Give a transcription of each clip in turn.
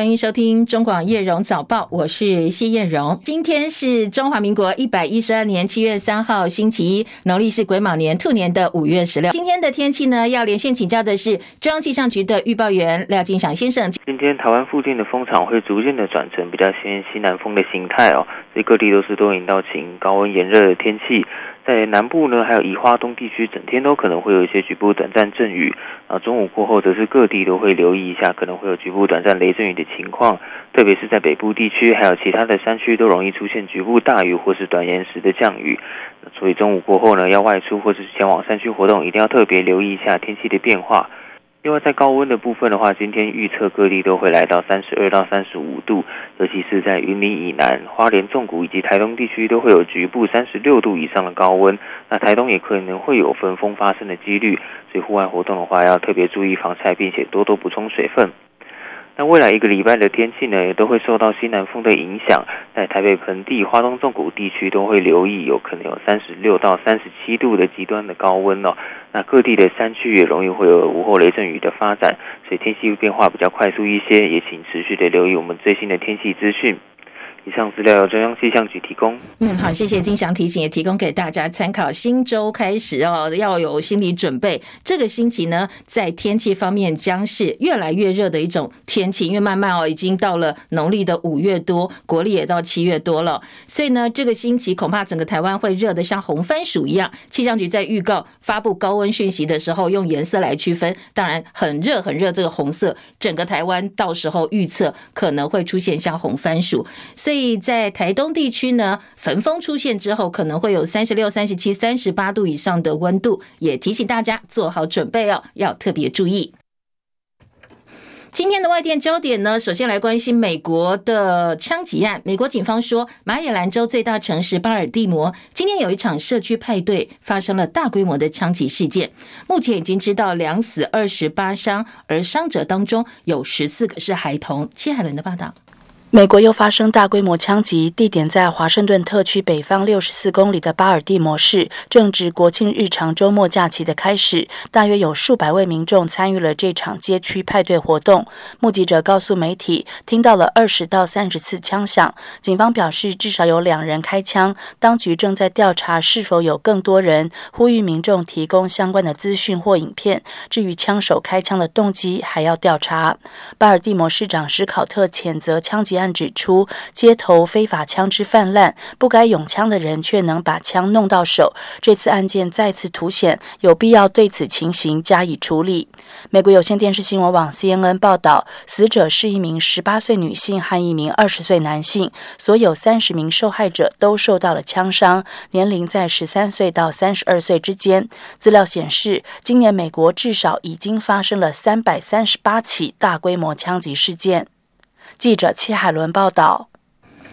欢迎收听中广叶荣早报，我是谢叶荣。今天是中华民国一百一十二年七月三号，星期一，农历是癸卯年兔年的五月十六。今天的天气呢，要连线请教的是中央气象局的预报员廖金祥先生。今天台湾附近的风场会逐渐的转成比较偏西南风的形态哦，所以各地都是多云到晴，高温炎热的天气。在南部呢，还有宜花东地区，整天都可能会有一些局部短暂阵雨。啊，中午过后则是各地都会留意一下，可能会有局部短暂雷阵雨的情况。特别是在北部地区，还有其他的山区，都容易出现局部大雨或是短延时的降雨。所以中午过后呢，要外出或者是前往山区活动，一定要特别留意一下天气的变化。另外，在高温的部分的话，今天预测各地都会来到三十二到三十五度，尤其是在云林以南、花莲纵谷以及台东地区都会有局部三十六度以上的高温。那台东也可能会有焚风发生的几率，所以户外活动的话要特别注意防晒，并且多多补充水分。那未来一个礼拜的天气呢，也都会受到西南风的影响，在台北盆地、花东纵谷地区都会留意，有可能有三十六到三十七度的极端的高温哦。那各地的山区也容易会有午后雷阵雨的发展，所以天气变化比较快速一些，也请持续的留意我们最新的天气资讯。以上资料由中央气象局提供。嗯，好，谢谢金祥提醒，也提供给大家参考。新周开始哦，要有心理准备。这个星期呢，在天气方面将是越来越热的一种天气，因为慢慢哦，已经到了农历的五月多，国历也到七月多了。所以呢，这个星期恐怕整个台湾会热得像红番薯一样。气象局在预告发布高温讯息的时候，用颜色来区分。当然，很热很热，这个红色，整个台湾到时候预测可能会出现像红番薯。所以在台东地区呢，焚风出现之后，可能会有三十六、三十七、三十八度以上的温度，也提醒大家做好准备哦，要特别注意。今天的外电焦点呢，首先来关心美国的枪击案。美国警方说，马里兰州最大城市巴尔的摩今天有一场社区派对，发生了大规模的枪击事件。目前已经知道两死二十八伤，而伤者当中有十四个是孩童。戚海伦的报道。美国又发生大规模枪击，地点在华盛顿特区北方六十四公里的巴尔的摩市，正值国庆日常周末假期的开始，大约有数百位民众参与了这场街区派对活动。目击者告诉媒体，听到了二十到三十次枪响。警方表示，至少有两人开枪，当局正在调查是否有更多人，呼吁民众提供相关的资讯或影片。至于枪手开枪的动机，还要调查。巴尔的摩市长史考特谴责枪击案指出，街头非法枪支泛滥，不该拥枪的人却能把枪弄到手。这次案件再次凸显有必要对此情形加以处理。美国有线电视新闻网 CNN 报道，死者是一名十八岁女性和一名二十岁男性，所有三十名受害者都受到了枪伤，年龄在十三岁到三十二岁之间。资料显示，今年美国至少已经发生了三百三十八起大规模枪击事件。记者戚海伦报道。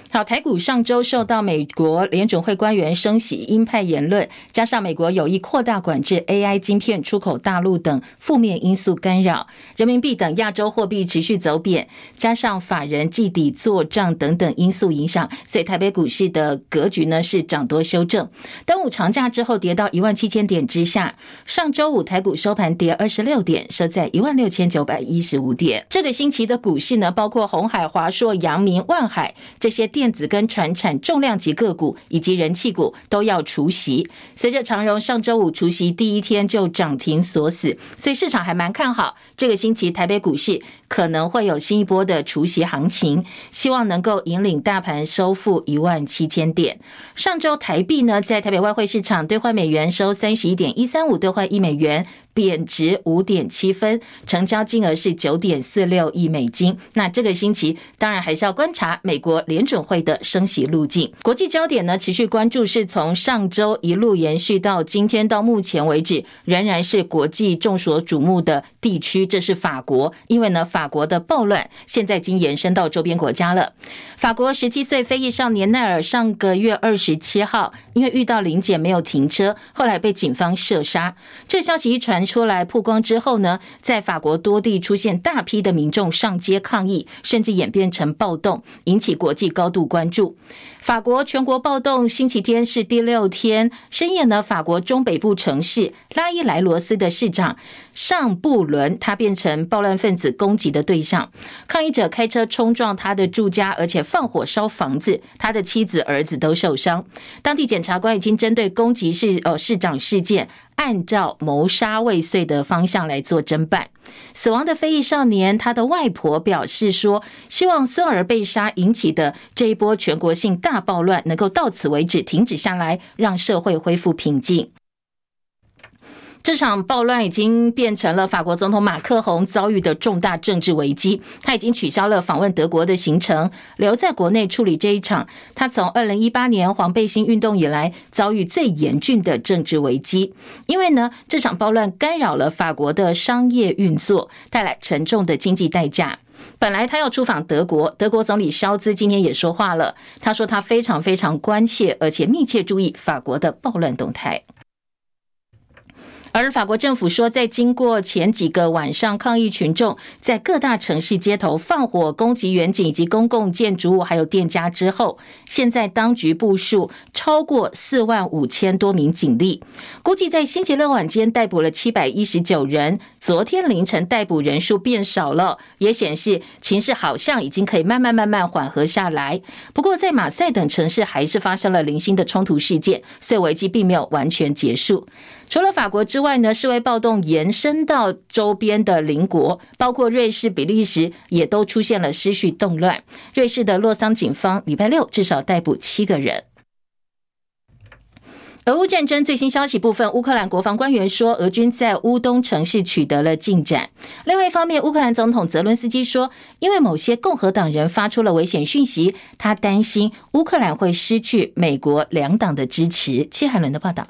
好，台股上周受到美国联准会官员升息鹰派言论，加上美国有意扩大管制 AI 晶片出口大陆等负面因素干扰，人民币等亚洲货币持续走贬，加上法人计底做账等等因素影响，所以台北股市的格局呢是涨多修正。端午长假之后跌到一万七千点之下，上周五台股收盘跌二十六点，收在一万六千九百一十五点。这个星期的股市呢，包括鸿海、华硕、阳明、万海这些。电子跟传产重量级个股以及人气股都要除息。随着长荣上周五除息第一天就涨停锁死，所以市场还蛮看好这个星期台北股市可能会有新一波的除息行情，希望能够引领大盘收复一万七千点。上周台币呢，在台北外汇市场兑换美元收三十一点一三五兑换一美元。贬值五点七分，成交金额是九点四六亿美金。那这个星期当然还是要观察美国联准会的升息路径。国际焦点呢，持续关注是从上周一路延续到今天，到目前为止仍然是国际众所瞩目的地区，这是法国。因为呢，法国的暴乱现在已经延伸到周边国家了。法国十七岁非裔少年奈尔上个月二十七号，因为遇到临检没有停车，后来被警方射杀。这消息一传。出来曝光之后呢，在法国多地出现大批的民众上街抗议，甚至演变成暴动，引起国际高度关注。法国全国暴动，星期天是第六天。深夜呢，法国中北部城市拉伊莱罗斯的市长尚布伦，他变成暴乱分子攻击的对象。抗议者开车冲撞他的住家，而且放火烧房子，他的妻子、儿子都受伤。当地检察官已经针对攻击市呃市长事件，按照谋杀未遂的方向来做侦办。死亡的非裔少年，他的外婆表示说，希望孙儿被杀引起的这一波全国性大暴乱能够到此为止，停止下来，让社会恢复平静。这场暴乱已经变成了法国总统马克宏遭遇的重大政治危机。他已经取消了访问德国的行程，留在国内处理这一场他从二零一八年黄背心运动以来遭遇最严峻的政治危机。因为呢，这场暴乱干扰了法国的商业运作，带来沉重的经济代价。本来他要出访德国，德国总理肖兹今天也说话了，他说他非常非常关切，而且密切注意法国的暴乱动态。而法国政府说，在经过前几个晚上抗议群众在各大城市街头放火攻击远景以及公共建筑物还有店家之后，现在当局部署超过四万五千多名警力，估计在星期六晚间逮捕了七百一十九人。昨天凌晨逮捕人数变少了，也显示情势好像已经可以慢慢慢慢缓和下来。不过，在马赛等城市还是发生了零星的冲突事件，所以危机并没有完全结束。除了法国之外呢，示威暴动延伸到周边的邻国，包括瑞士、比利时，也都出现了失序动乱。瑞士的洛桑警方礼拜六至少逮捕七个人。俄乌战争最新消息部分，乌克兰国防官员说，俄军在乌东城市取得了进展。另外一方面，乌克兰总统泽伦斯基说，因为某些共和党人发出了危险讯息，他担心乌克兰会失去美国两党的支持。切海伦的报道。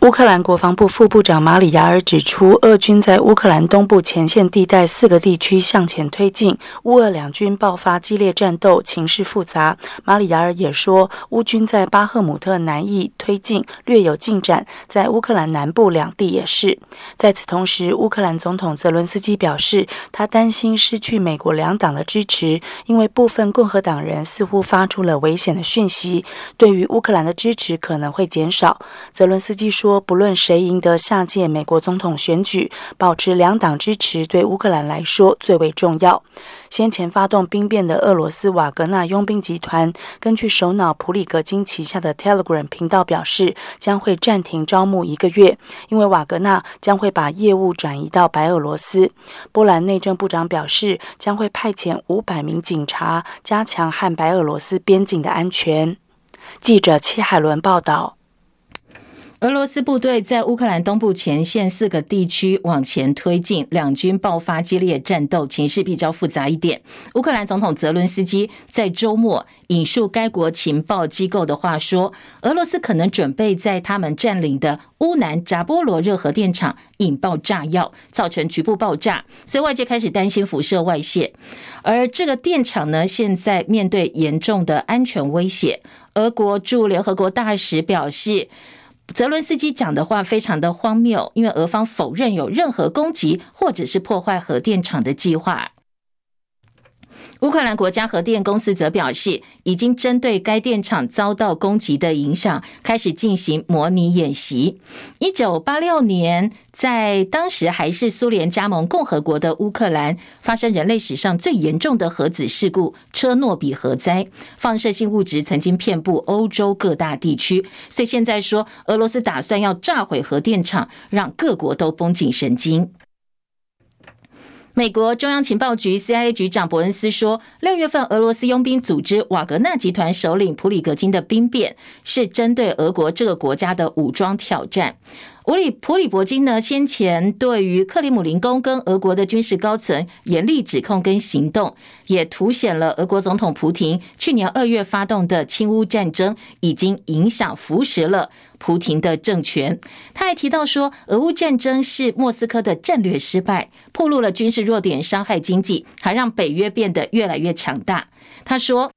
乌克兰国防部副部长马里亚尔指出，俄军在乌克兰东部前线地带四个地区向前推进，乌俄两军爆发激烈战斗，情势复杂。马里亚尔也说，乌军在巴赫姆特南翼推进略有进展，在乌克兰南部两地也是。在此同时，乌克兰总统泽伦斯基表示，他担心失去美国两党的支持，因为部分共和党人似乎发出了危险的讯息，对于乌克兰的支持可能会减少。泽伦斯基说。说不论谁赢得下届美国总统选举，保持两党支持对乌克兰来说最为重要。先前发动兵变的俄罗斯瓦格纳佣兵集团，根据首脑普里格金旗下的 Telegram 频道表示，将会暂停招募一个月，因为瓦格纳将会把业务转移到白俄罗斯。波兰内政部长表示，将会派遣五百名警察，加强和白俄罗斯边境的安全。记者戚海伦报道。俄罗斯部队在乌克兰东部前线四个地区往前推进，两军爆发激烈战斗，情势比较复杂一点。乌克兰总统泽伦斯基在周末引述该国情报机构的话说，俄罗斯可能准备在他们占领的乌南扎波罗热核电厂引爆炸药，造成局部爆炸，所以外界开始担心辐射外泄。而这个电厂呢，现在面对严重的安全威胁。俄国驻联合国大使表示。泽伦斯基讲的话非常的荒谬，因为俄方否认有任何攻击或者是破坏核电厂的计划。乌克兰国家核电公司则表示，已经针对该电厂遭到攻击的影响，开始进行模拟演习。一九八六年，在当时还是苏联加盟共和国的乌克兰，发生人类史上最严重的核子事故——车诺比核灾，放射性物质曾经遍布欧洲各大地区。所以现在说，俄罗斯打算要炸毁核电厂，让各国都绷紧神经。美国中央情报局 CIA 局长伯恩斯说，六月份俄罗斯佣兵组织瓦格纳集团首领普里格金的兵变是针对俄国这个国家的武装挑战。普里普里伯金呢，先前对于克里姆林宫跟俄国的军事高层严厉指控跟行动，也凸显了俄国总统普亭去年二月发动的侵乌战争已经影响腐蚀了普廷的政权。他还提到说，俄乌战争是莫斯科的战略失败，暴露了军事弱点，伤害经济，还让北约变得越来越强大。他说。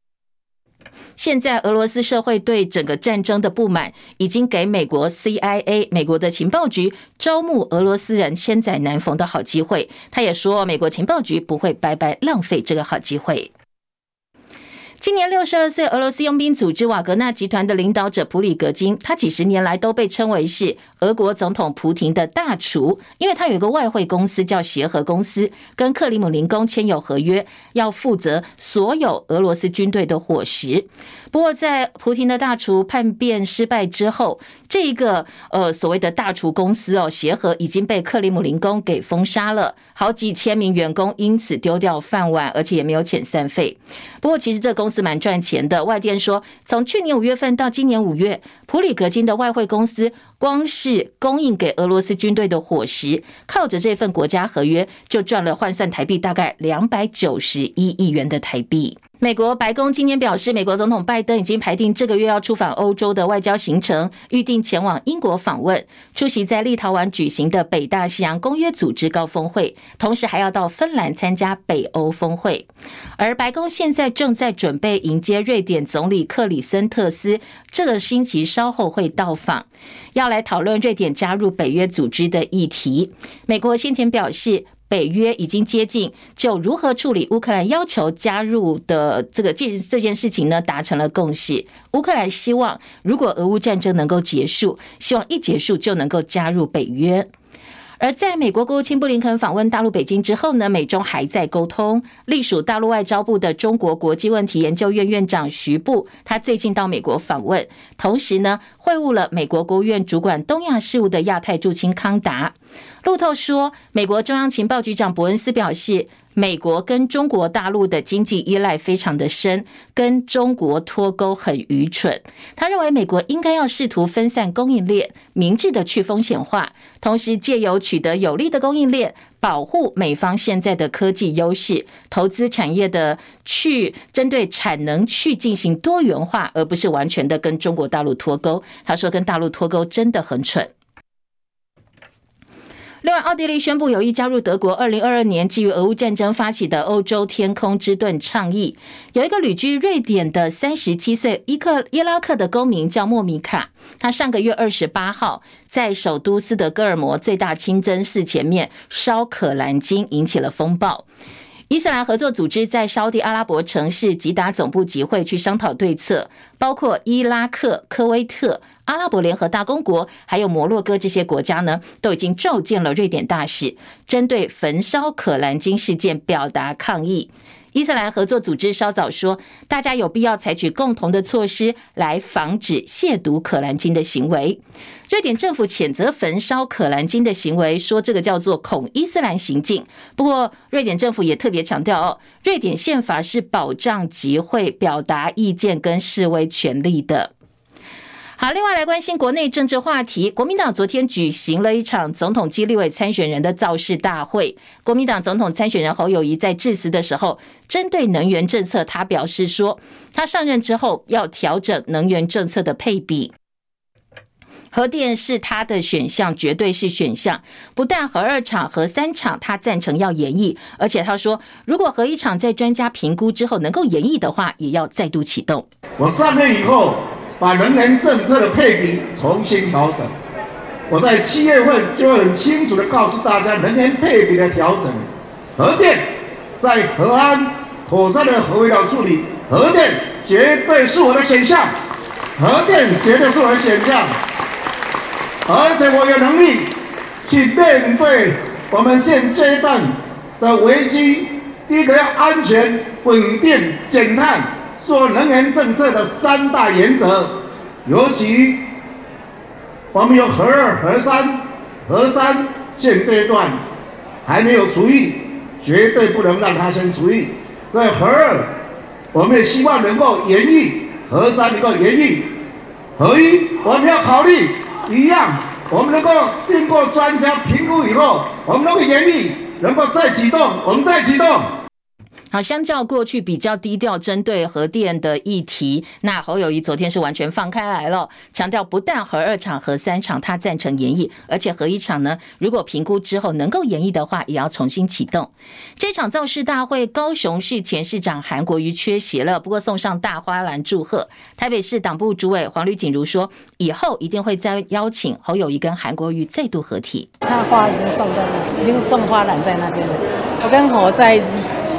现在俄罗斯社会对整个战争的不满，已经给美国 CIA 美国的情报局招募俄罗斯人千载难逢的好机会。他也说，美国情报局不会白白浪费这个好机会。今年六十二岁，俄罗斯佣兵组织瓦格纳集团的领导者普里格金，他几十年来都被称为是俄国总统普廷的大厨，因为他有一个外汇公司叫协和公司，跟克里姆林宫签有合约，要负责所有俄罗斯军队的伙食。不过，在普廷的大厨叛变失败之后，这一个呃所谓的大厨公司哦，协和已经被克里姆林宫给封杀了，好几千名员工因此丢掉饭碗，而且也没有遣散费。不过，其实这公司蛮赚钱的。外电说，从去年五月份到今年五月，普里格金的外汇公司光是供应给俄罗斯军队的伙食，靠着这份国家合约，就赚了换算台币大概两百九十一亿元的台币。美国白宫今天表示，美国总统拜登已经排定这个月要出访欧洲的外交行程，预定前往英国访问，出席在立陶宛举行的北大西洋公约组织高峰会，同时还要到芬兰参加北欧峰会。而白宫现在正在准备迎接瑞典总理克里森特斯，这个星期稍后会到访，要来讨论瑞典加入北约组织的议题。美国先前表示，北约已经接近就如何处理乌克兰要求加入的这个这这件事情呢，达成了共识。乌克兰希望，如果俄乌战争能够结束，希望一结束就能够加入北约。而在美国国务卿布林肯访问大陆北京之后呢，美中还在沟通。隶属大陆外交部的中国国际问题研究院院长徐步，他最近到美国访问，同时呢会晤了美国国务院主管东亚事务的亚太驻青康达。路透说，美国中央情报局长伯恩斯表示。美国跟中国大陆的经济依赖非常的深，跟中国脱钩很愚蠢。他认为美国应该要试图分散供应链，明智的去风险化，同时借由取得有利的供应链，保护美方现在的科技优势，投资产业的去针对产能去进行多元化，而不是完全的跟中国大陆脱钩。他说，跟大陆脱钩真的很蠢。另外，奥地利宣布有意加入德国二零二二年基于俄乌战争发起的欧洲天空之盾倡议。有一个旅居瑞典的三十七岁伊克伊拉克的公民叫莫米卡，他上个月二十八号在首都斯德哥尔摩最大清真寺前面烧可兰经，引起了风暴。伊斯兰合作组织在沙地阿拉伯城市吉达总部集会去商讨对策，包括伊拉克、科威特。阿拉伯联合大公国还有摩洛哥这些国家呢，都已经召见了瑞典大使，针对焚烧可兰经事件表达抗议。伊斯兰合作组织稍早说，大家有必要采取共同的措施来防止亵渎可兰经的行为。瑞典政府谴责焚烧可兰经的行为，说这个叫做恐伊斯兰行径。不过，瑞典政府也特别强调哦，瑞典宪法是保障集会、表达意见跟示威权利的。好，另外来关心国内政治话题。国民党昨天举行了一场总统激励委参选人的造势大会。国民党总统参选人侯友宜在致辞的时候，针对能源政策，他表示说，他上任之后要调整能源政策的配比，核电是他的选项，绝对是选项。不但核二厂、核三厂他赞成要延役，而且他说，如果核一厂在专家评估之后能够延役的话，也要再度启动。我上任以后。把能源政策的配比重新调整，我在七月份就很清楚地告诉大家，能源配比的调整，核电在核安妥善的核废料处理，核电绝对是我的选项，核电绝对是我的选项，而且我有能力去面对我们现阶段的危机，第一个要安全、稳定、减碳。做能源政策的三大原则，尤其我们有核二、核三，核三现阶段还没有除役，绝对不能让它先除役。在核二，我们也希望能够延役；核三能够延役。核一，我们要考虑一样，我们能够经过专家评估以后，我们能够延役，能够再启动，我们再启动。好，相较过去比较低调针对核电的议题，那侯友宜昨天是完全放开来了，强调不但核二厂、核三厂他赞成延役，而且核一厂呢，如果评估之后能够延役的话，也要重新启动。这场造势大会，高雄市前市长韩国瑜缺席了，不过送上大花篮祝贺。台北市党部主委黄吕锦如说，以后一定会再邀请侯友宜跟韩国瑜再度合体。他花已经送在那，已经送花篮在那边了。我跟侯在。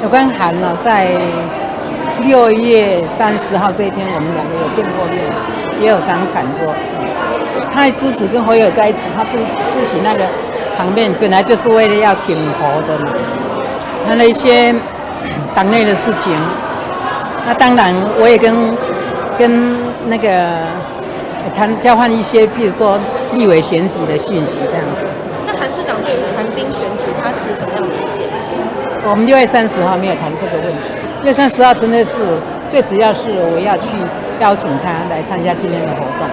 有跟韩呢，在六月三十号这一天，我们两个有见过面，也有常谈过。他的支持跟侯友在一起，他出出席那个场面，本来就是为了要挺侯的嘛。谈了一些党内的事情，那当然我也跟跟那个谈交换一些，譬如说立委选举的讯息这样子。那韩市长对于韩冰选举，他持什么样的意见？我们六月三十号没有谈这个问题。六月三十号纯粹是最主要是我要去邀请他来参加今天的活动。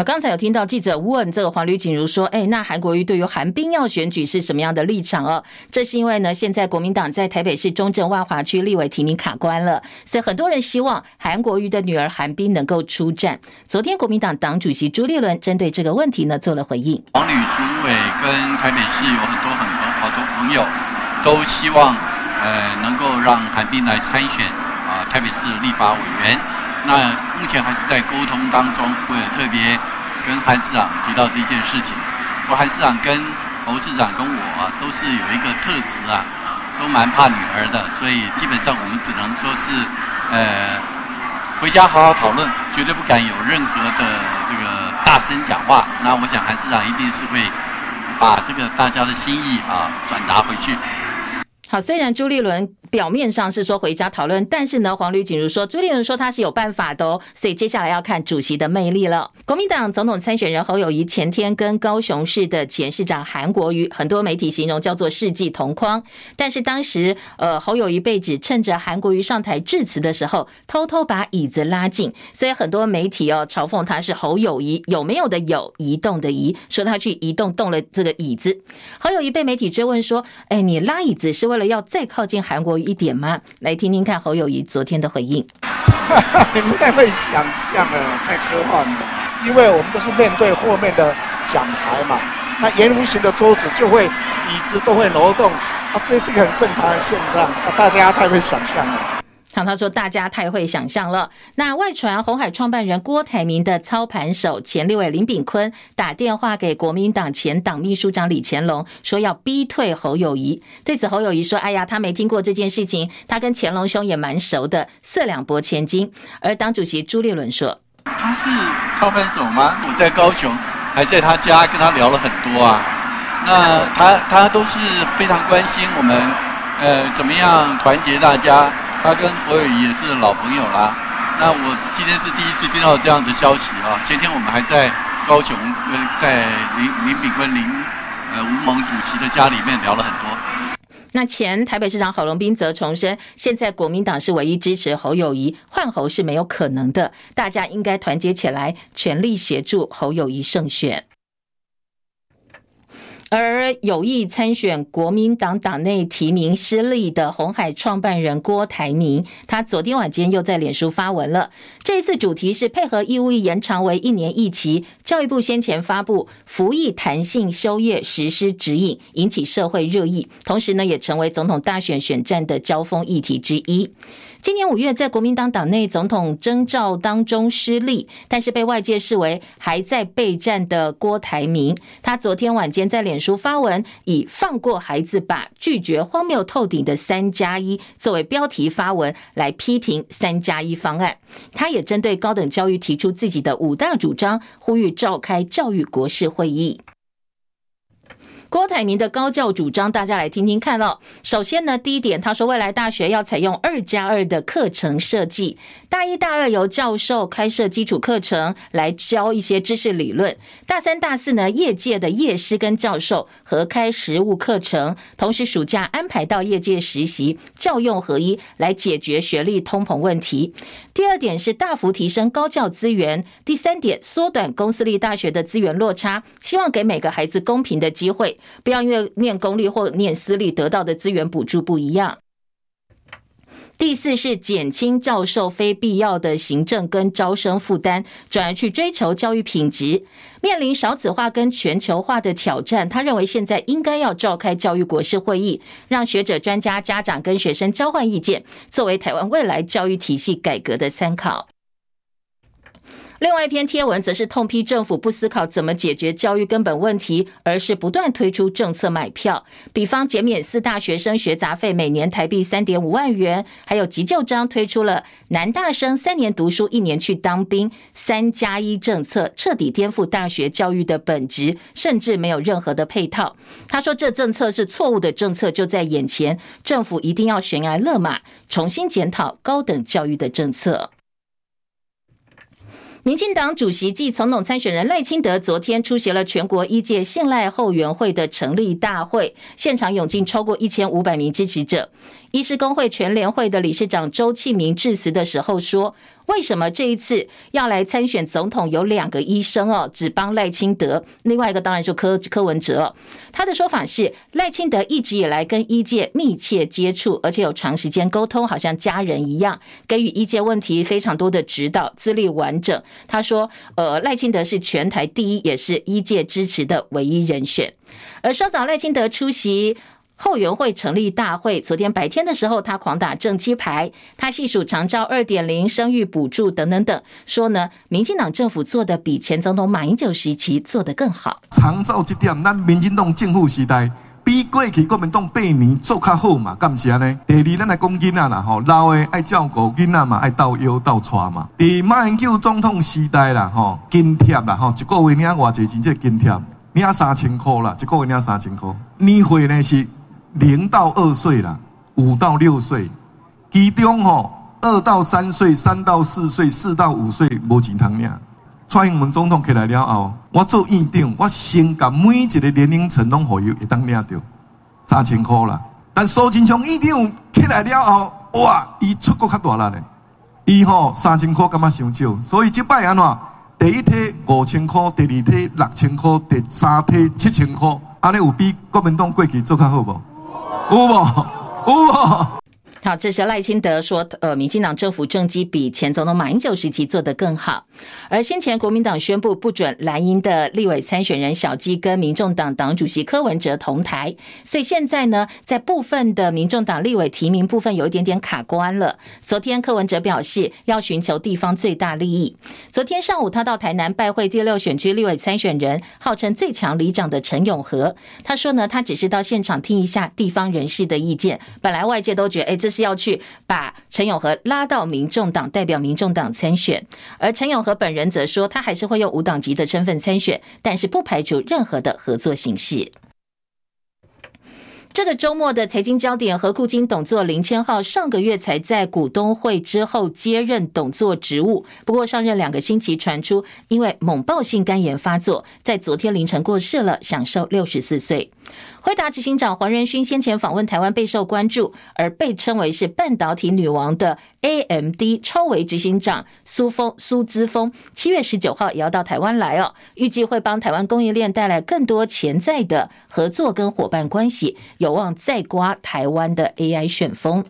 好，刚才有听到记者问这个黄吕锦如说：“哎，那韩国瑜对于韩冰要选举是什么样的立场哦？”这是因为呢，现在国民党在台北市中正万华区立委提名卡关了，所以很多人希望韩国瑜的女儿韩冰能够出战。昨天，国民党党主席朱立伦针对这个问题呢做了回应。黄吕主委跟台北市有很多很多好多朋友都希望，呃，能够让韩冰来参选啊台北市立法委员。那目前还是在沟通当中，我也特别跟韩市长提到这件事情。我韩市长跟侯市长跟我，都是有一个特质啊，都蛮怕女儿的，所以基本上我们只能说是，呃，回家好好讨论，绝对不敢有任何的这个大声讲话。那我想韩市长一定是会把这个大家的心意啊转达回去。好，虽然朱立伦表面上是说回家讨论，但是呢，黄吕锦如说，朱立伦说他是有办法的哦，所以接下来要看主席的魅力了。国民党总统参选人侯友谊前天跟高雄市的前市长韩国瑜，很多媒体形容叫做世纪同框，但是当时呃侯友谊被指趁着韩国瑜上台致辞的时候，偷偷把椅子拉近，所以很多媒体哦嘲讽他是侯友谊有没有的有移动的移，说他去移动动了这个椅子。侯友谊被媒体追问说，哎，你拉椅子是为了要再靠近韩国一点吗？来听听看侯友谊昨天的回应。你太会想象了，太科幻了。因为我们都是面对后面的讲台嘛，那圆弧形的桌子就会椅子都会挪动，啊，这是一个很正常的现象，大家太会想象了。他说大家太会想象了。那外传红海创办人郭台铭的操盘手前立委林炳坤打电话给国民党前党秘书长李乾龙，说要逼退侯友谊。对此，侯友谊说：“哎呀，他没听过这件事情，他跟乾隆兄也蛮熟的，四两拨千斤。”而党主席朱立伦说：“他是操盘手吗？我在高雄，还在他家跟他聊了很多啊。那他他都是非常关心我们，呃，怎么样团结大家。”他跟侯友宜也是老朋友啦。那我今天是第一次听到这样的消息啊。前天我们还在高雄，跟在林林炳坤林呃吴盟主席的家里面聊了很多。那前台北市长郝龙斌则重申，现在国民党是唯一支持侯友宜，换侯是没有可能的。大家应该团结起来，全力协助侯友宜胜选。而有意参选国民党党内提名失利的红海创办人郭台铭，他昨天晚间又在脸书发文了。这一次主题是配合义务役延长为一年一期，教育部先前发布服役弹性修业实施指引，引起社会热议，同时呢，也成为总统大选选战的交锋议题之一。今年五月，在国民党党内总统征召当中失利，但是被外界视为还在备战的郭台铭，他昨天晚间在脸书发文，以“放过孩子把，拒绝荒谬透顶的三加一”作为标题发文，来批评三加一方案。他也针对高等教育提出自己的五大主张，呼吁召开教育国事会议。郭台铭的高教主张，大家来听听看哦。首先呢，第一点，他说未来大学要采用二加二的课程设计，大一、大二由教授开设基础课程来教一些知识理论，大三、大四呢，业界的业师跟教授合开实务课程，同时暑假安排到业界实习，教用合一，来解决学历通膨问题。第二点是大幅提升高教资源，第三点缩短公私立大学的资源落差，希望给每个孩子公平的机会。不要因为念公立或念私立得到的资源补助不一样。第四是减轻教授非必要的行政跟招生负担，转而去追求教育品质。面临少子化跟全球化的挑战，他认为现在应该要召开教育国事会议，让学者、专家、家长跟学生交换意见，作为台湾未来教育体系改革的参考。另外一篇贴文则是痛批政府不思考怎么解决教育根本问题，而是不断推出政策买票，比方减免四大学生学杂费，每年台币三点五万元，还有急就章推出了男大生三年读书一年去当兵三加一政策，彻底颠覆大学教育的本质，甚至没有任何的配套。他说这政策是错误的政策，就在眼前，政府一定要悬崖勒马，重新检讨高等教育的政策。民进党主席暨总统参选人赖清德昨天出席了全国一届信赖后援会的成立大会，现场涌进超过一千五百名支持者。医师工会全联会的理事长周庆明致辞的时候说。为什么这一次要来参选总统？有两个医生哦，只帮赖清德，另外一个当然是柯柯文哲。他的说法是，赖清德一直以来跟医界密切接触，而且有长时间沟通，好像家人一样，给予医界问题非常多的指导，资历完整。他说，呃，赖清德是全台第一，也是医界支持的唯一人选。而稍早赖清德出席。后援会成立大会，昨天白天的时候，他狂打政绩牌，他细数长照二点零、生育补助等等等，说呢，民进党政府做的比前总统马英九时期做得更好。长照这点，咱民进党政府时代比过去国民党八年做较好嘛？干啥呢？第二，咱来讲囡仔啦，吼，老的爱照顾囡仔嘛，爱斗腰斗带嘛。第二，马英九总统时代啦，吼，津贴啦，吼，一个月领偌济钱？这津贴领三千块啦，一个月领三千块。年会呢是。零到二岁啦，五到六岁，其中吼二到三岁、三到四岁、四到五岁无钱通领。蔡英文总统起来了后，我做院长，我先甲每一个年龄层拢互伊会当领到三千块啦。但苏贞昌院长起来了后，哇，伊出国较大啦呢，伊吼三千块感觉伤少，所以这摆安怎？第一梯五千块，第二梯六千块，第三梯七千块，安尼有比国民党过去做较好无？欧巴，欧巴。好，这是赖清德说，呃，民进党政府政绩比前总统马英九时期做得更好。而先前国民党宣布不准蓝营的立委参选人小鸡跟民众党党主席柯文哲同台，所以现在呢，在部分的民众党立委提名部分有一点点卡关了。昨天柯文哲表示要寻求地方最大利益。昨天上午他到台南拜会第六选区立委参选人，号称最强里长的陈永和。他说呢，他只是到现场听一下地方人士的意见。本来外界都觉得，哎，这。是要去把陈永和拉到民众党，代表民众党参选，而陈永和本人则说，他还是会用无党籍的身份参选，但是不排除任何的合作形式。这个周末的财经焦点，和顾金董座林千浩上个月才在股东会之后接任董座职务，不过上任两个星期传出，因为猛暴性肝炎发作，在昨天凌晨过世了，享寿六十四岁。辉达执行长黄仁勋先前访问台湾备受关注，而被称为是半导体女王的 AMD 超微执行长苏峰苏姿峰，七月十九号也要到台湾来哦，预计会帮台湾供应链带来更多潜在的合作跟伙伴关系，有望再刮台湾的 AI 旋风。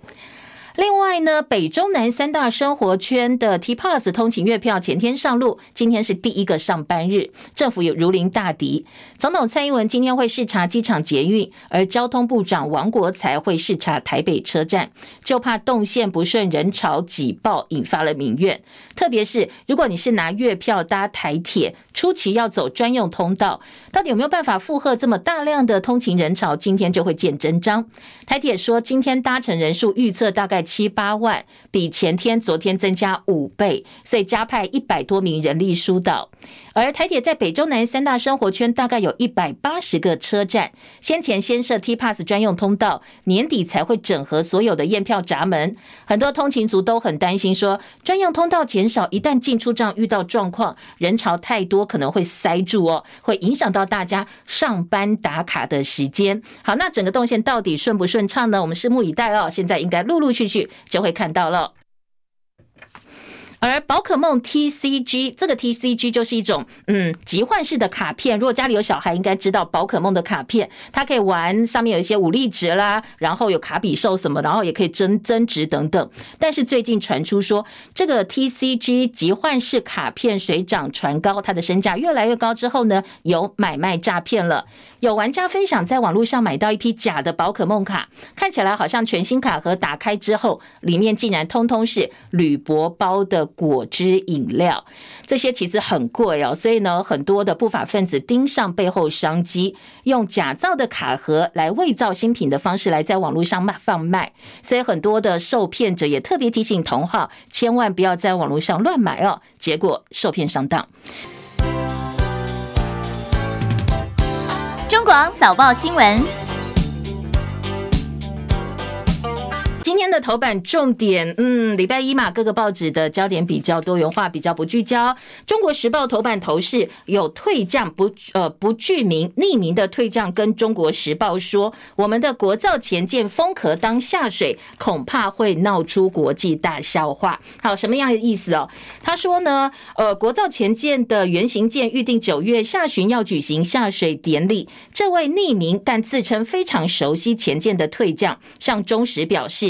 另外呢，北中南三大生活圈的 T Pass 通勤月票前天上路，今天是第一个上班日，政府有如临大敌。总统蔡英文今天会视察机场捷运，而交通部长王国材会视察台北车站，就怕动线不顺，人潮挤爆，引发了民怨。特别是如果你是拿月票搭台铁，初期要走专用通道，到底有没有办法负荷这么大量的通勤人潮？今天就会见真章。台铁说，今天搭乘人数预测大概。七八万，比前天、昨天增加五倍，所以加派一百多名人力疏导。而台铁在北中南三大生活圈大概有一百八十个车站，先前先设 T Pass 专用通道，年底才会整合所有的验票闸门。很多通勤族都很担心，说专用通道减少，一旦进出站遇到状况，人潮太多可能会塞住哦，会影响到大家上班打卡的时间。好，那整个动线到底顺不顺畅呢？我们拭目以待哦。现在应该陆陆续续就会看到了。而宝可梦 TCG 这个 TCG 就是一种嗯集换式的卡片，如果家里有小孩，应该知道宝可梦的卡片，它可以玩，上面有一些武力值啦，然后有卡比兽什么，然后也可以增增值等等。但是最近传出说，这个 TCG 集换式卡片水涨船高，它的身价越来越高之后呢，有买卖诈骗了。有玩家分享在网络上买到一批假的宝可梦卡，看起来好像全新卡盒打开之后，里面竟然通通是铝箔包的。果汁饮料，这些其实很贵哦，所以呢，很多的不法分子盯上背后商机，用假造的卡盒来伪造新品的方式来在网络上卖贩卖，所以很多的受骗者也特别提醒同好，千万不要在网络上乱买哦，结果受骗上当。中广早报新闻。今天的头版重点，嗯，礼拜一嘛，各个报纸的焦点比较多元化，比较不聚焦。中国时报头版头是有退将不呃不具名匿名的退将，跟中国时报说，我们的国造前舰封壳当下水，恐怕会闹出国际大笑话。好，什么样的意思哦？他说呢，呃，国造前舰的原型舰预定九月下旬要举行下水典礼，这位匿名但自称非常熟悉前舰的退将向中时表示。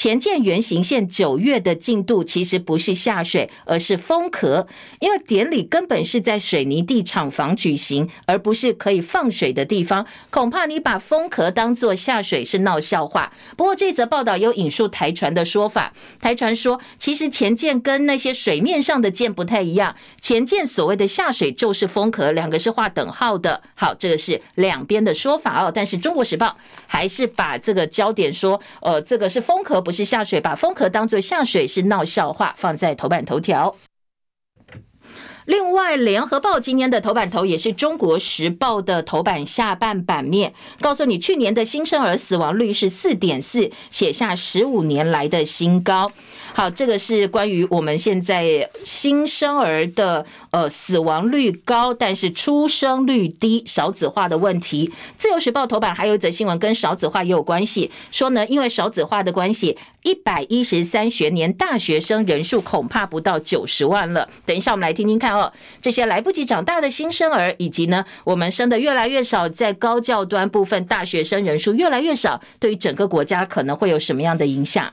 前舰原型舰九月的进度其实不是下水，而是封壳，因为典礼根本是在水泥地厂房举行，而不是可以放水的地方。恐怕你把封壳当作下水是闹笑话。不过这则报道有引述台船的说法，台船说，其实前舰跟那些水面上的舰不太一样，前舰所谓的下水就是封壳，两个是划等号的。好，这个是两边的说法哦。但是中国时报还是把这个焦点说，呃，这个是封壳。不是下水，把封壳当做下水是闹笑话，放在头版头条。另外，《联合报》今年的头版头也是《中国时报》的头版下半版面，告诉你去年的新生儿死亡率是四点四，写下十五年来的新高。好，这个是关于我们现在新生儿的呃死亡率高，但是出生率低、少子化的问题。自由时报头版还有一则新闻跟少子化也有关系，说呢，因为少子化的关系，一百一十三学年大学生人数恐怕不到九十万了。等一下我们来听听看哦，这些来不及长大的新生儿，以及呢我们生的越来越少，在高教端部分大学生人数越来越少，对于整个国家可能会有什么样的影响？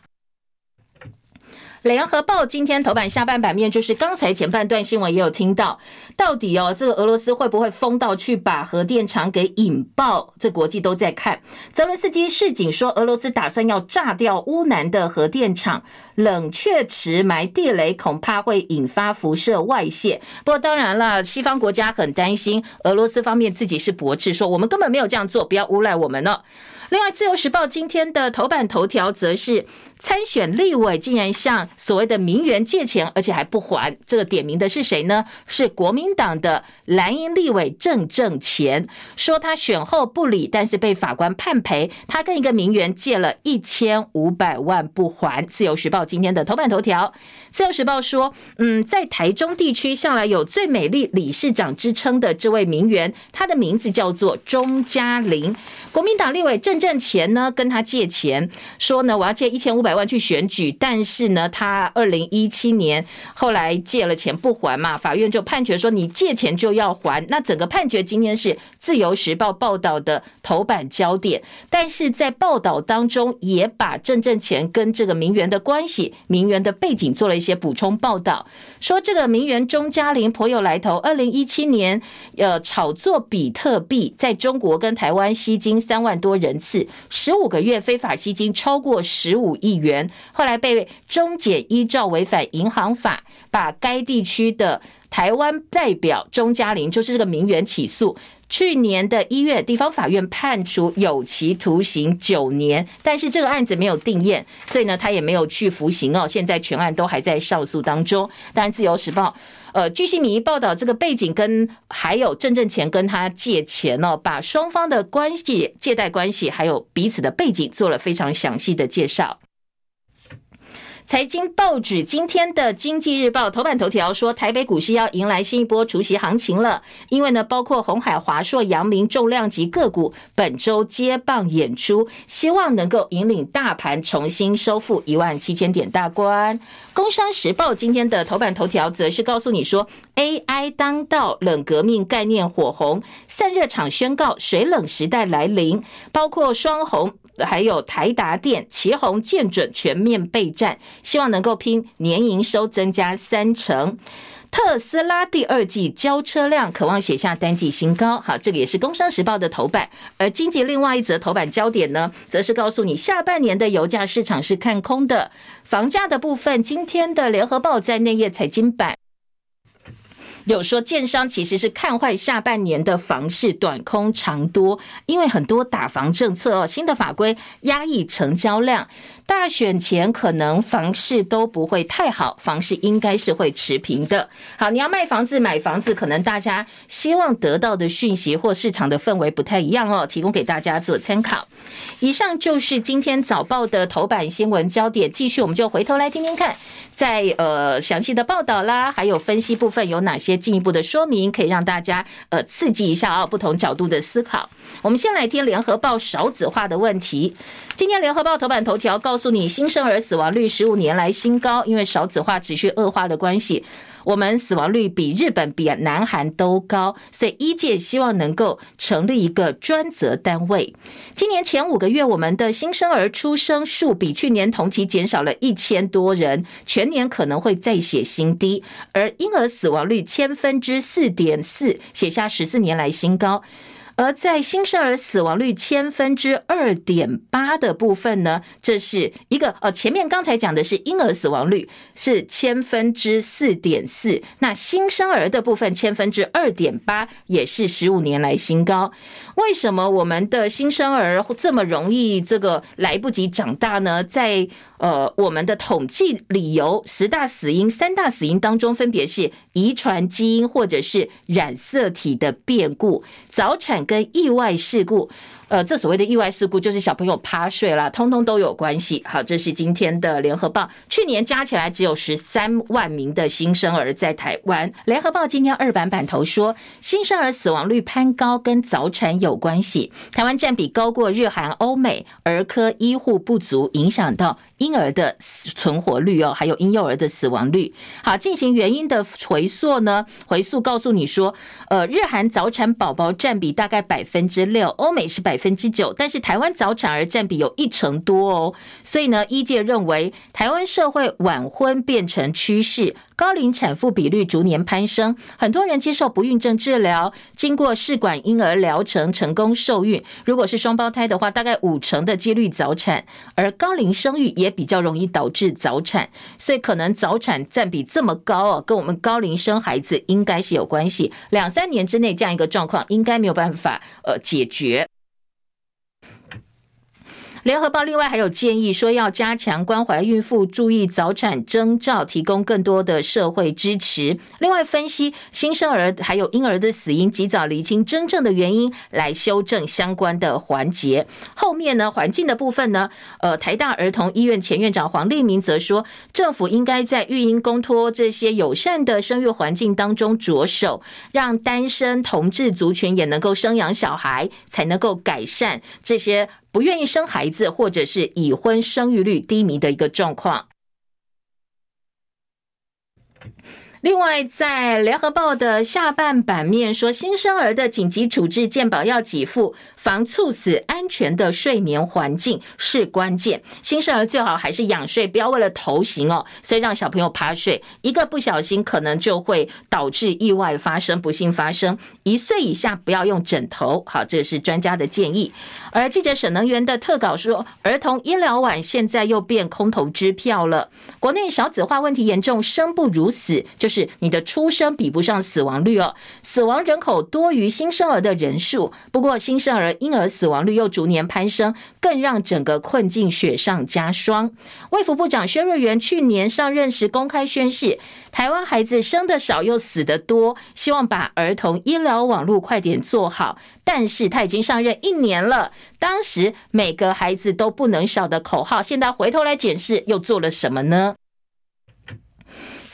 联合报今天头版下半版面就是刚才前半段新闻也有听到，到底哦，这个俄罗斯会不会疯到去把核电厂给引爆？这国际都在看。泽伦斯基示警说，俄罗斯打算要炸掉乌南的核电厂，冷却池埋地雷，恐怕会引发辐射外泄。不过当然了，西方国家很担心，俄罗斯方面自己是驳斥说，我们根本没有这样做，不要诬赖我们了。另外，《自由时报》今天的头版头条则是参选立委竟然向所谓的名媛借钱，而且还不还。这个点名的是谁呢？是国民党的蓝营立委郑正干，说他选后不理，但是被法官判赔。他跟一个名媛借了一千五百万不还。《自由时报》今天的头版头条，《自由时报》说，嗯，在台中地区向来有最美丽理事长之称的这位名媛，她的名字叫做钟嘉玲。国民党立委郑正干呢，跟他借钱，说呢，我要借一千五百百万去选举，但是呢，他二零一七年后来借了钱不还嘛，法院就判决说你借钱就要还。那整个判决今天是自由时报报道的头版焦点，但是在报道当中也把郑正干跟这个名媛的关系、名媛的背景做了一些补充报道，说这个名媛钟嘉玲颇有来头，二零一七年呃炒作比特币，在中国跟台湾吸金。三万多人次，十五个月非法吸金超过十五亿元，后来被中检依照违反银行法，把该地区的台湾代表钟嘉玲，就是这个名媛起诉。去年的一月，地方法院判处有期徒刑九年，但是这个案子没有定验，所以呢，他也没有去服刑哦。现在全案都还在上诉当中。当然，《自由时报》。呃，据悉你报道这个背景跟还有郑正干跟他借钱哦，把双方的关系、借贷关系还有彼此的背景做了非常详细的介绍。财经报纸今天的《经济日报》头版头条说，台北股市要迎来新一波除夕行情了，因为呢，包括鸿海、华硕、阳明重量级个股本周接棒演出，希望能够引领大盘重新收复一万七千点大关。《工商时报》今天的头版头条则是告诉你说，AI 当道，冷革命概念火红，散热厂宣告水冷时代来临，包括双红。还有台达电、奇鋐、建准全面备战，希望能够拼年营收增加三成。特斯拉第二季交车量可望写下单季新高。好，这个也是《工商时报》的头版。而经济另外一则头版焦点呢，则是告诉你下半年的油价市场是看空的。房价的部分，今天的《联合报》在内页财经版。有说，建商其实是看坏下半年的房市，短空长多，因为很多打房政策哦，新的法规压抑成交量。大选前可能房市都不会太好，房市应该是会持平的。好，你要卖房子、买房子，可能大家希望得到的讯息或市场的氛围不太一样哦，提供给大家做参考。以上就是今天早报的头版新闻焦点，继续我们就回头来听听看，在呃详细的报道啦，还有分析部分有哪些进一步的说明，可以让大家呃刺激一下啊、哦，不同角度的思考。我们先来听联合报少子化的问题。今天联合报头版头条告诉你，新生儿死亡率十五年来新高，因为少子化持续恶化的关系，我们死亡率比日本、比南韩都高，所以医界希望能够成立一个专责单位。今年前五个月，我们的新生儿出生数比去年同期减少了一千多人，全年可能会再写新低，而婴儿死亡率千分之四点四，写下十四年来新高。而在新生儿死亡率千分之二点八的部分呢，这是一个呃，前面刚才讲的是婴儿死亡率是千分之四点四，那新生儿的部分千分之二点八也是十五年来新高。为什么我们的新生儿这么容易这个来不及长大呢？在呃，我们的统计理由，十大死因、三大死因当中，分别是遗传基因或者是染色体的变故、早产跟意外事故。呃，这所谓的意外事故就是小朋友趴睡啦，通通都有关系。好，这是今天的联合报，去年加起来只有十三万名的新生儿在台湾。联合报今天二版版头说，新生儿死亡率攀高跟早产有关系，台湾占比高过日韩、欧美，儿科医护不足影响到婴儿的存活率哦，还有婴幼儿的死亡率。好，进行原因的回溯呢，回溯告诉你说，呃，日韩早产宝宝占比大概百分之六，欧美是百。百分之九，但是台湾早产儿占比有一成多哦，所以呢，医界认为台湾社会晚婚变成趋势，高龄产妇比率逐年攀升，很多人接受不孕症治疗，经过试管婴儿疗程成功受孕。如果是双胞胎的话，大概五成的几率早产，而高龄生育也比较容易导致早产，所以可能早产占比这么高哦，跟我们高龄生孩子应该是有关系。两三年之内这样一个状况，应该没有办法呃解决。联合报另外还有建议说，要加强关怀孕妇，注意早产征兆，提供更多的社会支持。另外分析新生儿还有婴儿的死因，及早厘清真正的原因，来修正相关的环节。后面呢，环境的部分呢，呃，台大儿童医院前院长黄立明则说，政府应该在育婴公托这些友善的生育环境当中着手，让单身同志族群也能够生养小孩，才能够改善这些。不愿意生孩子，或者是已婚生育率低迷的一个状况。另外，在联合报的下半版面说，新生儿的紧急处置健保要给付，防猝死，安全的睡眠环境是关键。新生儿最好还是仰睡，不要为了头型哦，所以让小朋友趴睡，一个不小心可能就会导致意外发生，不幸发生。一岁以下不要用枕头，好，这是专家的建议。而记者沈能源的特稿说，儿童医疗碗现在又变空头支票了。国内少子化问题严重，生不如死，就是。你的出生比不上死亡率哦，死亡人口多于新生儿的人数，不过新生儿婴儿死亡率又逐年攀升，更让整个困境雪上加霜。卫福部长薛瑞元去年上任时公开宣示，台湾孩子生得少又死得多，希望把儿童医疗网络快点做好。但是他已经上任一年了，当时每个孩子都不能少的口号，现在回头来检视又做了什么呢？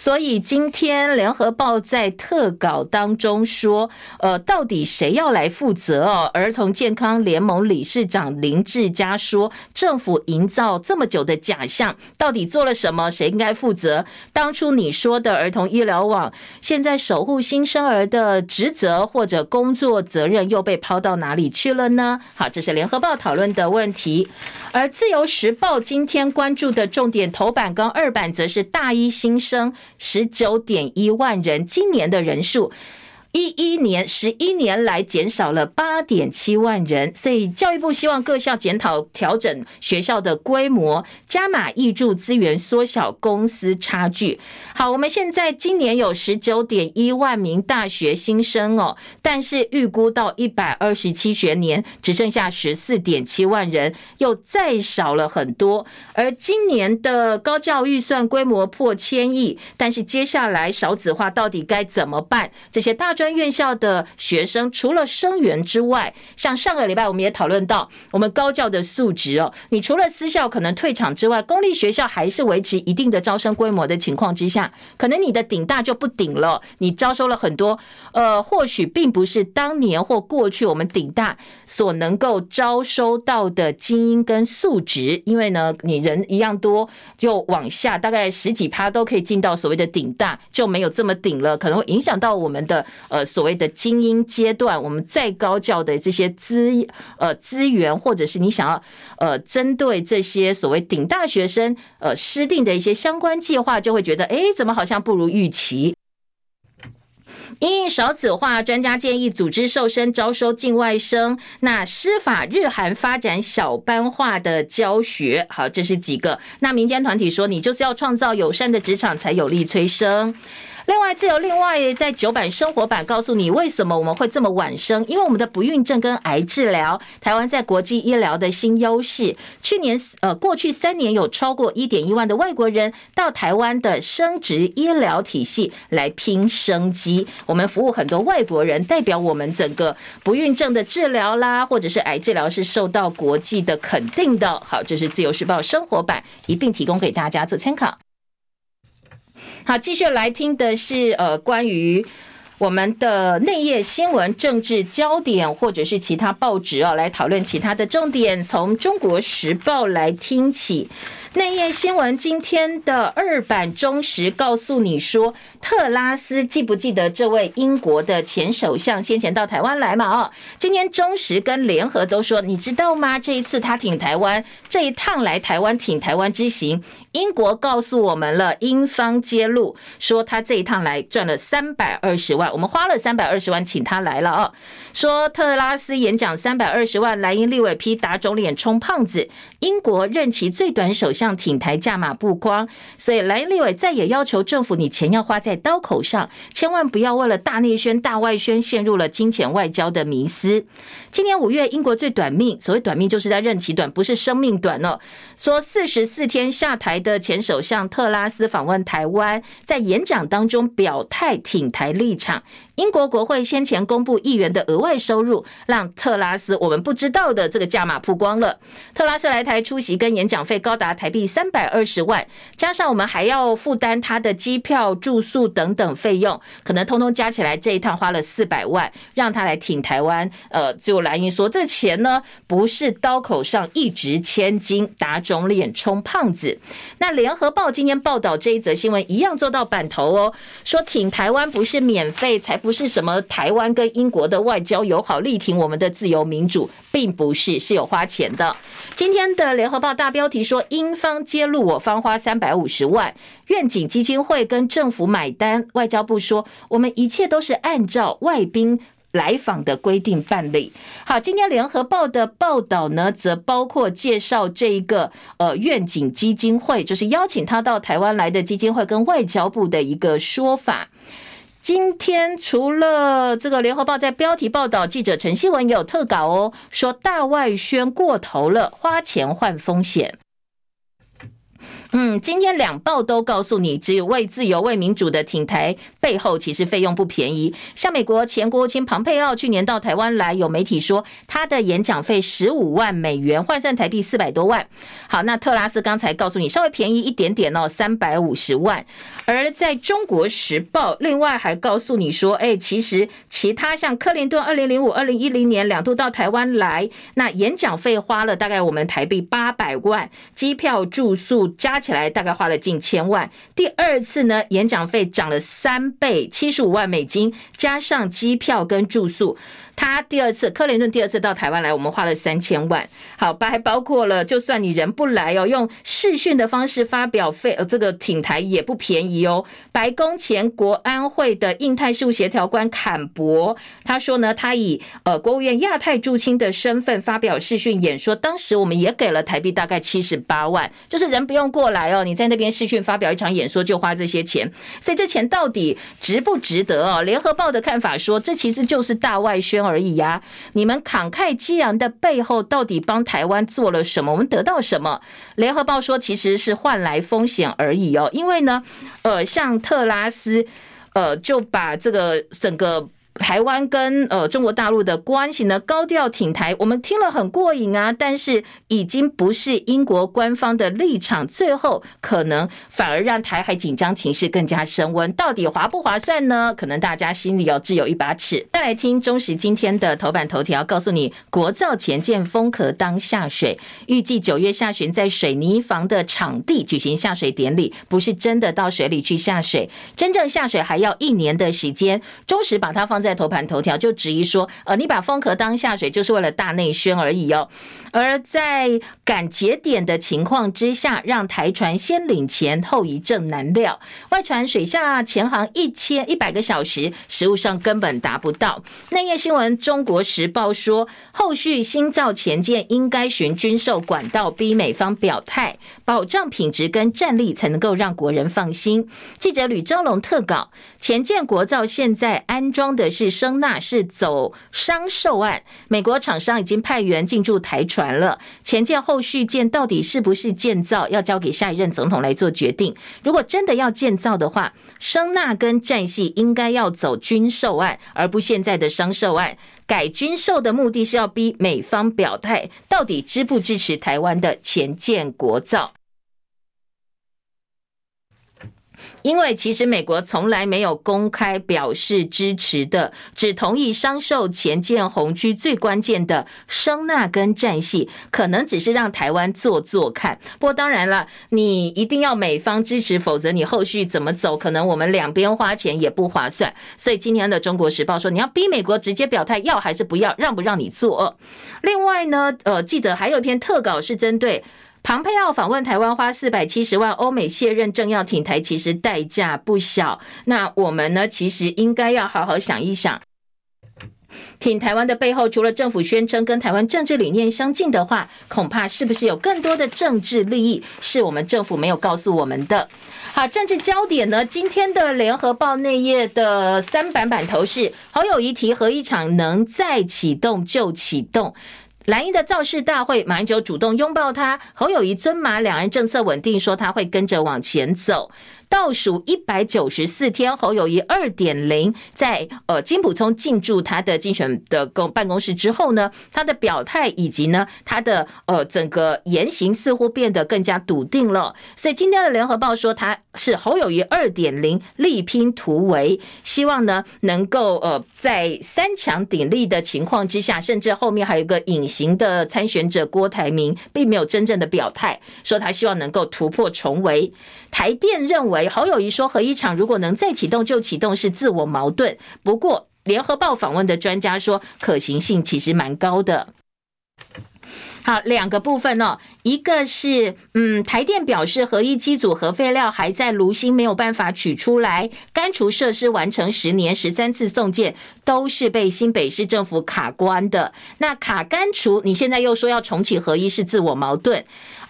所以今天联合报在特稿当中说，呃，到底谁要来负责哦？儿童健康联盟理事长林志嘉说，政府营造这么久的假象，到底做了什么？谁应该负责？当初你说的儿童医疗网，现在守护新生儿的职责或者工作责任又被抛到哪里去了呢？好，这是联合报讨论的问题。而自由时报今天关注的重点头版跟二版，则是大一新生。十九点一万人，今年的人数。一一年十一年来减少了八点七万人，所以教育部希望各校检讨调整学校的规模，加码挹注资源，缩小公私差距。好，我们现在今年有十九点一万名大学新生哦，但是预估到一百二十七学年只剩下十四点七万人，又再少了很多。而今年的高教预算规模破千亿，但是接下来少子化到底该怎么办？这些大专专院校的学生除了生源之外，像上个礼拜我们也讨论到，我们高教的素质哦，你除了私校可能退场之外，公立学校还是维持一定的招生规模的情况之下，可能你的顶大就不顶了，你招收了很多，呃，或许并不是当年或过去我们顶大所能够招收到的精英跟素质，因为呢，你人一样多，就往下大概十几趴都可以进到所谓的顶大，就没有这么顶了，可能会影响到我们的。呃，所谓的精英阶段，我们在高教的这些资呃资源，或者是你想要呃针对这些所谓顶大学生呃施定的一些相关计划，就会觉得，哎，怎么好像不如预期？因少子化，专家建议组织瘦身招收境外生，那师法日韩发展小班化的教学，好，这是几个。那民间团体说，你就是要创造友善的职场，才有力催生。另外，自由另外在九版生活版告诉你为什么我们会这么晚生，因为我们的不孕症跟癌治疗，台湾在国际医疗的新优势。去年呃，过去三年有超过一点一万的外国人到台湾的生殖医疗体系来拼生机，我们服务很多外国人，代表我们整个不孕症的治疗啦，或者是癌治疗是受到国际的肯定的。好，这是自由时报生活版一并提供给大家做参考。好，继续来听的是呃，关于我们的内页新闻、政治焦点，或者是其他报纸哦，来讨论其他的重点。从中国时报来听起。内页新闻今天的二版中时告诉你说，特拉斯记不记得这位英国的前首相先前到台湾来嘛？哦，今天中时跟联合都说，你知道吗？这一次他挺台湾，这一趟来台湾挺台湾之行，英国告诉我们了，英方揭露说他这一趟来赚了三百二十万，我们花了三百二十万请他来了哦。说特拉斯演讲三百二十万，莱茵立委批打肿脸充胖子，英国任期最短首相。挺台价码不光，所以莱茵立委再也要求政府，你钱要花在刀口上，千万不要为了大内宣、大外宣陷入了金钱外交的迷思。今年五月，英国最短命，所谓短命就是在任期短，不是生命短哦。说四十四天下台的前首相特拉斯访问台湾，在演讲当中表态挺台立场。英国国会先前公布议员的额外收入，让特拉斯我们不知道的这个价码曝光了。特拉斯来台出席跟演讲费高达台币三百二十万，加上我们还要负担他的机票、住宿等等费用，可能通通加起来这一趟花了四百万，让他来挺台湾。呃，就莱茵说，这钱呢不是刀口上一掷千金，打肿脸充胖子。那联合报今天报道这一则新闻，一样做到版头哦，说挺台湾不是免费才。不是什么台湾跟英国的外交友好，力挺我们的自由民主，并不是，是有花钱的。今天的联合报大标题说，英方揭露我方花三百五十万，愿景基金会跟政府买单。外交部说，我们一切都是按照外宾来访的规定办理。好，今天联合报的报道呢，则包括介绍这一个呃愿景基金会，就是邀请他到台湾来的基金会跟外交部的一个说法。今天除了这个联合报在标题报道，记者陈希文也有特稿哦，说大外宣过头了，花钱换风险。嗯，今天两报都告诉你，只有为自由、为民主的挺台背后，其实费用不便宜。像美国前国务卿庞佩奥去年到台湾来，有媒体说他的演讲费十五万美元，换算台币四百多万。好，那特拉斯刚才告诉你稍微便宜一点点哦，三百五十万。而在中国时报，另外还告诉你说，哎，其实其他像克林顿二零零五、二零一零年两度到台湾来，那演讲费花了大概我们台币八百万，机票、住宿加。起来大概花了近千万。第二次呢，演讲费涨了三倍，七十五万美金，加上机票跟住宿。他第二次，克林顿第二次到台湾来，我们花了三千万。好吧，还包括了，就算你人不来哦，用视讯的方式发表费，呃，这个挺台也不便宜哦。白宫前国安会的印太事务协调官坎博他说呢，他以呃国务院亚太驻青的身份发表视讯演说，当时我们也给了台币大概七十八万，就是人不用过来哦，你在那边视讯发表一场演说就花这些钱，所以这钱到底值不值得哦？联合报的看法说，这其实就是大外宣。而已呀，你们慷慨激昂的背后到底帮台湾做了什么？我们得到什么？联合报说其实是换来风险而已哦，因为呢，呃，像特拉斯，呃，就把这个整个。台湾跟呃中国大陆的关系呢，高调挺台，我们听了很过瘾啊，但是已经不是英国官方的立场，最后可能反而让台海紧张情势更加升温，到底划不划算呢？可能大家心里要自有一把尺。再来听中时今天的头版头条，告诉你国造前舰风壳当下水，预计九月下旬在水泥房的场地举行下水典礼，不是真的到水里去下水，真正下水还要一年的时间。中时把它放。在头版头条就质疑说，呃，你把风壳当下水，就是为了大内宣而已哦。而在赶节点的情况之下，让台船先领钱，后遗症难料。外传水下潜航一千一百个小时，实务上根本达不到。内页新闻《中国时报》说，后续新造潜舰应该循军售管道逼美方表态，保障品质跟战力，才能够让国人放心。记者吕昭龙特稿：潜舰国造现在安装的是声纳，是走商售案，美国厂商已经派员进驻台船。了，前舰后续舰到底是不是建造，要交给下一任总统来做决定。如果真的要建造的话，声纳跟战系应该要走军售案，而不现在的商售案。改军售的目的是要逼美方表态，到底支不支持台湾的前舰国造。因为其实美国从来没有公开表示支持的，只同意商售前舰红区最关键的声纳跟战系，可能只是让台湾做做看。不过当然了，你一定要美方支持，否则你后续怎么走，可能我们两边花钱也不划算。所以今天的《中国时报》说，你要逼美国直接表态，要还是不要，让不让你做？另外呢，呃，记得还有一篇特稿是针对。庞佩奥访问台湾花四百七十万，欧美卸任政要挺台，其实代价不小。那我们呢，其实应该要好好想一想，挺台湾的背后，除了政府宣称跟台湾政治理念相近的话，恐怕是不是有更多的政治利益是我们政府没有告诉我们的？好，政治焦点呢？今天的联合报内页的三版版头是侯友宜提核一场能再启动就启动。蓝营的造势大会，马英九主动拥抱他，侯友谊尊马两岸政策稳定，说他会跟着往前走。倒数一百九十四天，侯友谊二点零在呃金溥聪进驻他的竞选的公办公室之后呢，他的表态以及呢他的呃整个言行似乎变得更加笃定了。所以今天的联合报说他是侯友谊二点零力拼突围，希望呢能够呃在三强鼎立的情况之下，甚至后面还有一个隐形的参选者郭台铭，并没有真正的表态，说他希望能够突破重围。台电认为侯友宜说核一厂如果能再启动就启动是自我矛盾。不过联合报访问的专家说可行性其实蛮高的。好，两个部分哦，一个是嗯，台电表示核一机组核废料还在炉芯没有办法取出来，干除设施完成十年十三次送件都是被新北市政府卡关的。那卡干除，你现在又说要重启核一是自我矛盾。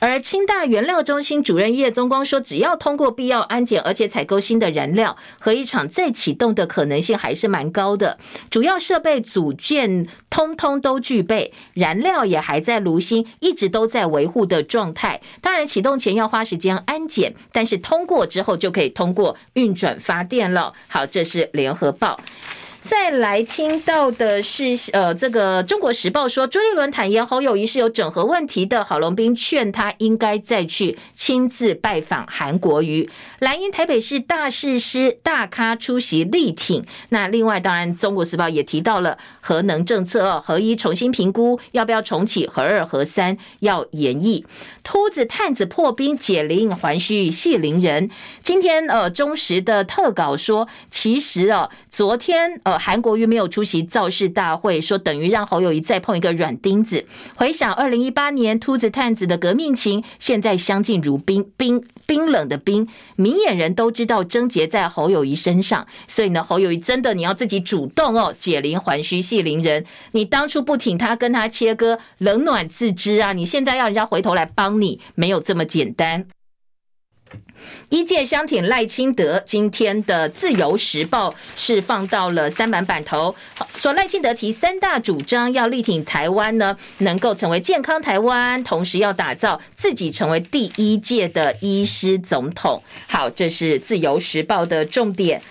而清大原料中心主任叶宗光说，只要通过必要安检，而且采购新的燃料，核一厂再启动的可能性还是蛮高的。主要设备组件通通都具备，燃料也还在炉芯，一直都在维护的状态。当然，启动前要花时间安检，但是通过之后就可以通过运转发电了。好，这是联合报。再来听到的是，呃，这个《中国时报》说，朱立伦坦言侯友谊是有整合问题的，郝龙斌劝他应该再去亲自拜访韩国瑜。蓝营台北市大士师大咖出席力挺。那另外，当然，《中国时报》也提到了核能政策哦，核一重新评估要不要重启，核二、核三要延役。秃子探子破冰解铃还须系铃人。今天呃，中时的特稿说，其实哦，昨天呃，韩国瑜没有出席造势大会，说等于让侯友谊再碰一个软钉子。回想二零一八年秃子探子的革命情，现在相敬如宾，冰冰冷的冰，明眼人都知道症结在侯友谊身上。所以呢，侯友谊真的你要自己主动哦，解铃还须系铃人。你当初不挺他，跟他切割，冷暖自知啊！你现在要人家回头来帮。你没有这么简单。一届相挺赖清德，今天的自由时报是放到了三版版头，说赖清德提三大主张，要力挺台湾呢，能够成为健康台湾，同时要打造自己成为第一届的医师总统。好，这是自由时报的重点。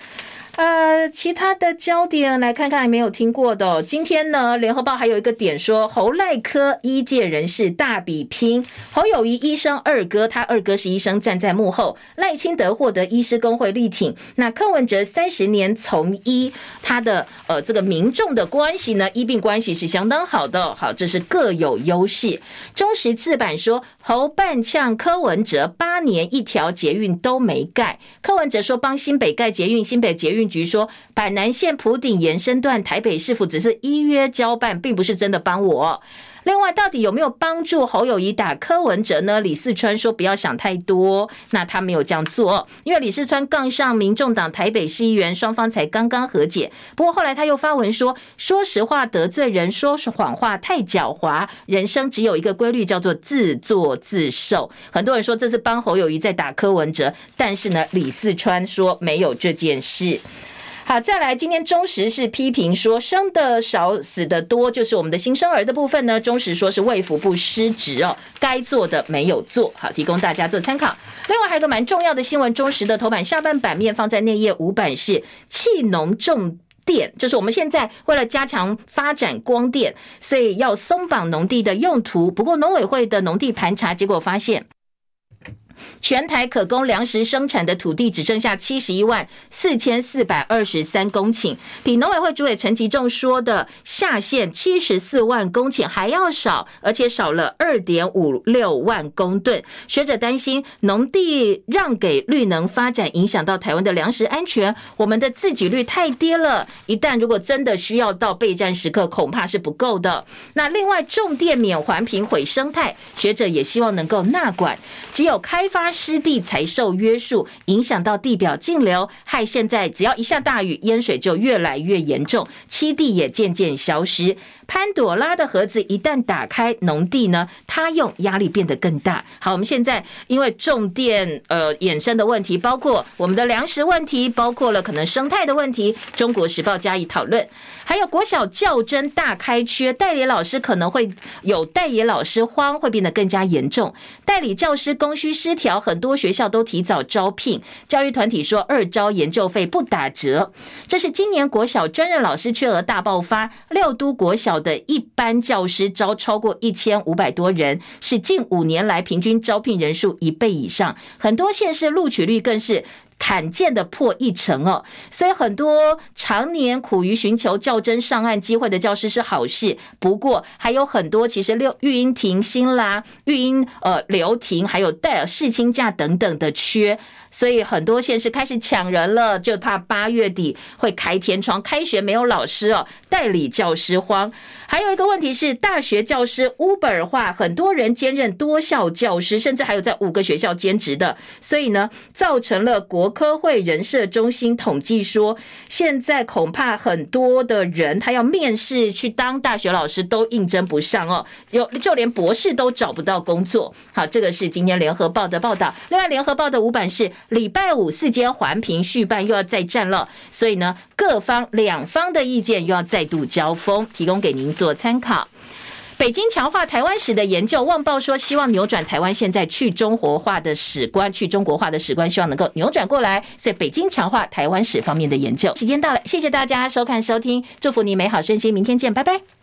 呃，其他的焦点来看看，还没有听过的。今天呢，联合报还有一个点说，侯赖科医界人士大比拼，侯友宜医生二哥，他二哥是医生，站在幕后；赖清德获得医师公会力挺。那柯文哲三十年从医，他的呃这个民众的关系呢，医病关系是相当好的。好，这是各有优势。中时字版说，侯半呛柯文哲八年一条捷运都没盖，柯文哲说帮新北盖捷运，新北捷运。局说，板南线普顶延伸段台北市府只是依约交办，并不是真的帮我。另外，到底有没有帮助侯友宜打柯文哲呢？李四川说不要想太多，那他没有这样做，因为李四川杠上民众党台北市议员，双方才刚刚和解。不过后来他又发文说，说实话得罪人，说谎话太狡猾，人生只有一个规律，叫做自作自受。很多人说这是帮侯友宜在打柯文哲，但是呢，李四川说没有这件事。好，再来，今天中时是批评说生的少死的多，就是我们的新生儿的部分呢。中时说是卫福部失职哦，该做的没有做好，提供大家做参考。另外还有个蛮重要的新闻，中时的头版下半版面放在内页五版是气农重电，就是我们现在为了加强发展光电，所以要松绑农地的用途。不过农委会的农地盘查结果发现。全台可供粮食生产的土地只剩下七十一万四千四百二十三公顷，比农委会主委陈吉仲说的下限七十四万公顷还要少，而且少了二点五六万公吨。学者担心农地让给绿能发展，影响到台湾的粮食安全，我们的自给率太低了。一旦如果真的需要到备战时刻，恐怕是不够的。那另外种电免环评毁生态，学者也希望能够纳管，只有开。发湿地才受约束，影响到地表径流，害现在只要一下大雨，淹水就越来越严重，栖地也渐渐消失。潘朵拉的盒子一旦打开，农地呢，它用压力变得更大。好，我们现在因为种电呃衍生的问题，包括我们的粮食问题，包括了可能生态的问题，中国时报加以讨论。还有国小较真大开缺，代理老师可能会有代理老师荒，会变得更加严重。代理教师供需失调，很多学校都提早招聘。教育团体说二招研究费不打折。这是今年国小专任老师缺额大爆发，六都国小的一般教师招超过一千五百多人，是近五年来平均招聘人数一倍以上。很多县市录取率更是。罕见的破一成哦，所以很多常年苦于寻求较真上岸机会的教师是好事。不过还有很多其实六育婴停薪啦、育婴呃留停，还有带有事亲假等等的缺。所以很多县市开始抢人了，就怕八月底会开天窗，开学没有老师哦，代理教师荒。还有一个问题是，大学教师 Uber 化，很多人兼任多校教师，甚至还有在五个学校兼职的。所以呢，造成了国科会人社中心统计说，现在恐怕很多的人他要面试去当大学老师都应征不上哦，有就连博士都找不到工作。好，这个是今天联合报的报道。另外，联合报的五版是。礼拜五四阶环评续办又要再战了，所以呢，各方两方的意见又要再度交锋，提供给您做参考。北京强化台湾史的研究，旺报说希望扭转台湾现在去中国化的史观，去中国化的史观，希望能够扭转过来。所以北京强化台湾史方面的研究，时间到了，谢谢大家收看收听，祝福你美好顺心，明天见，拜拜。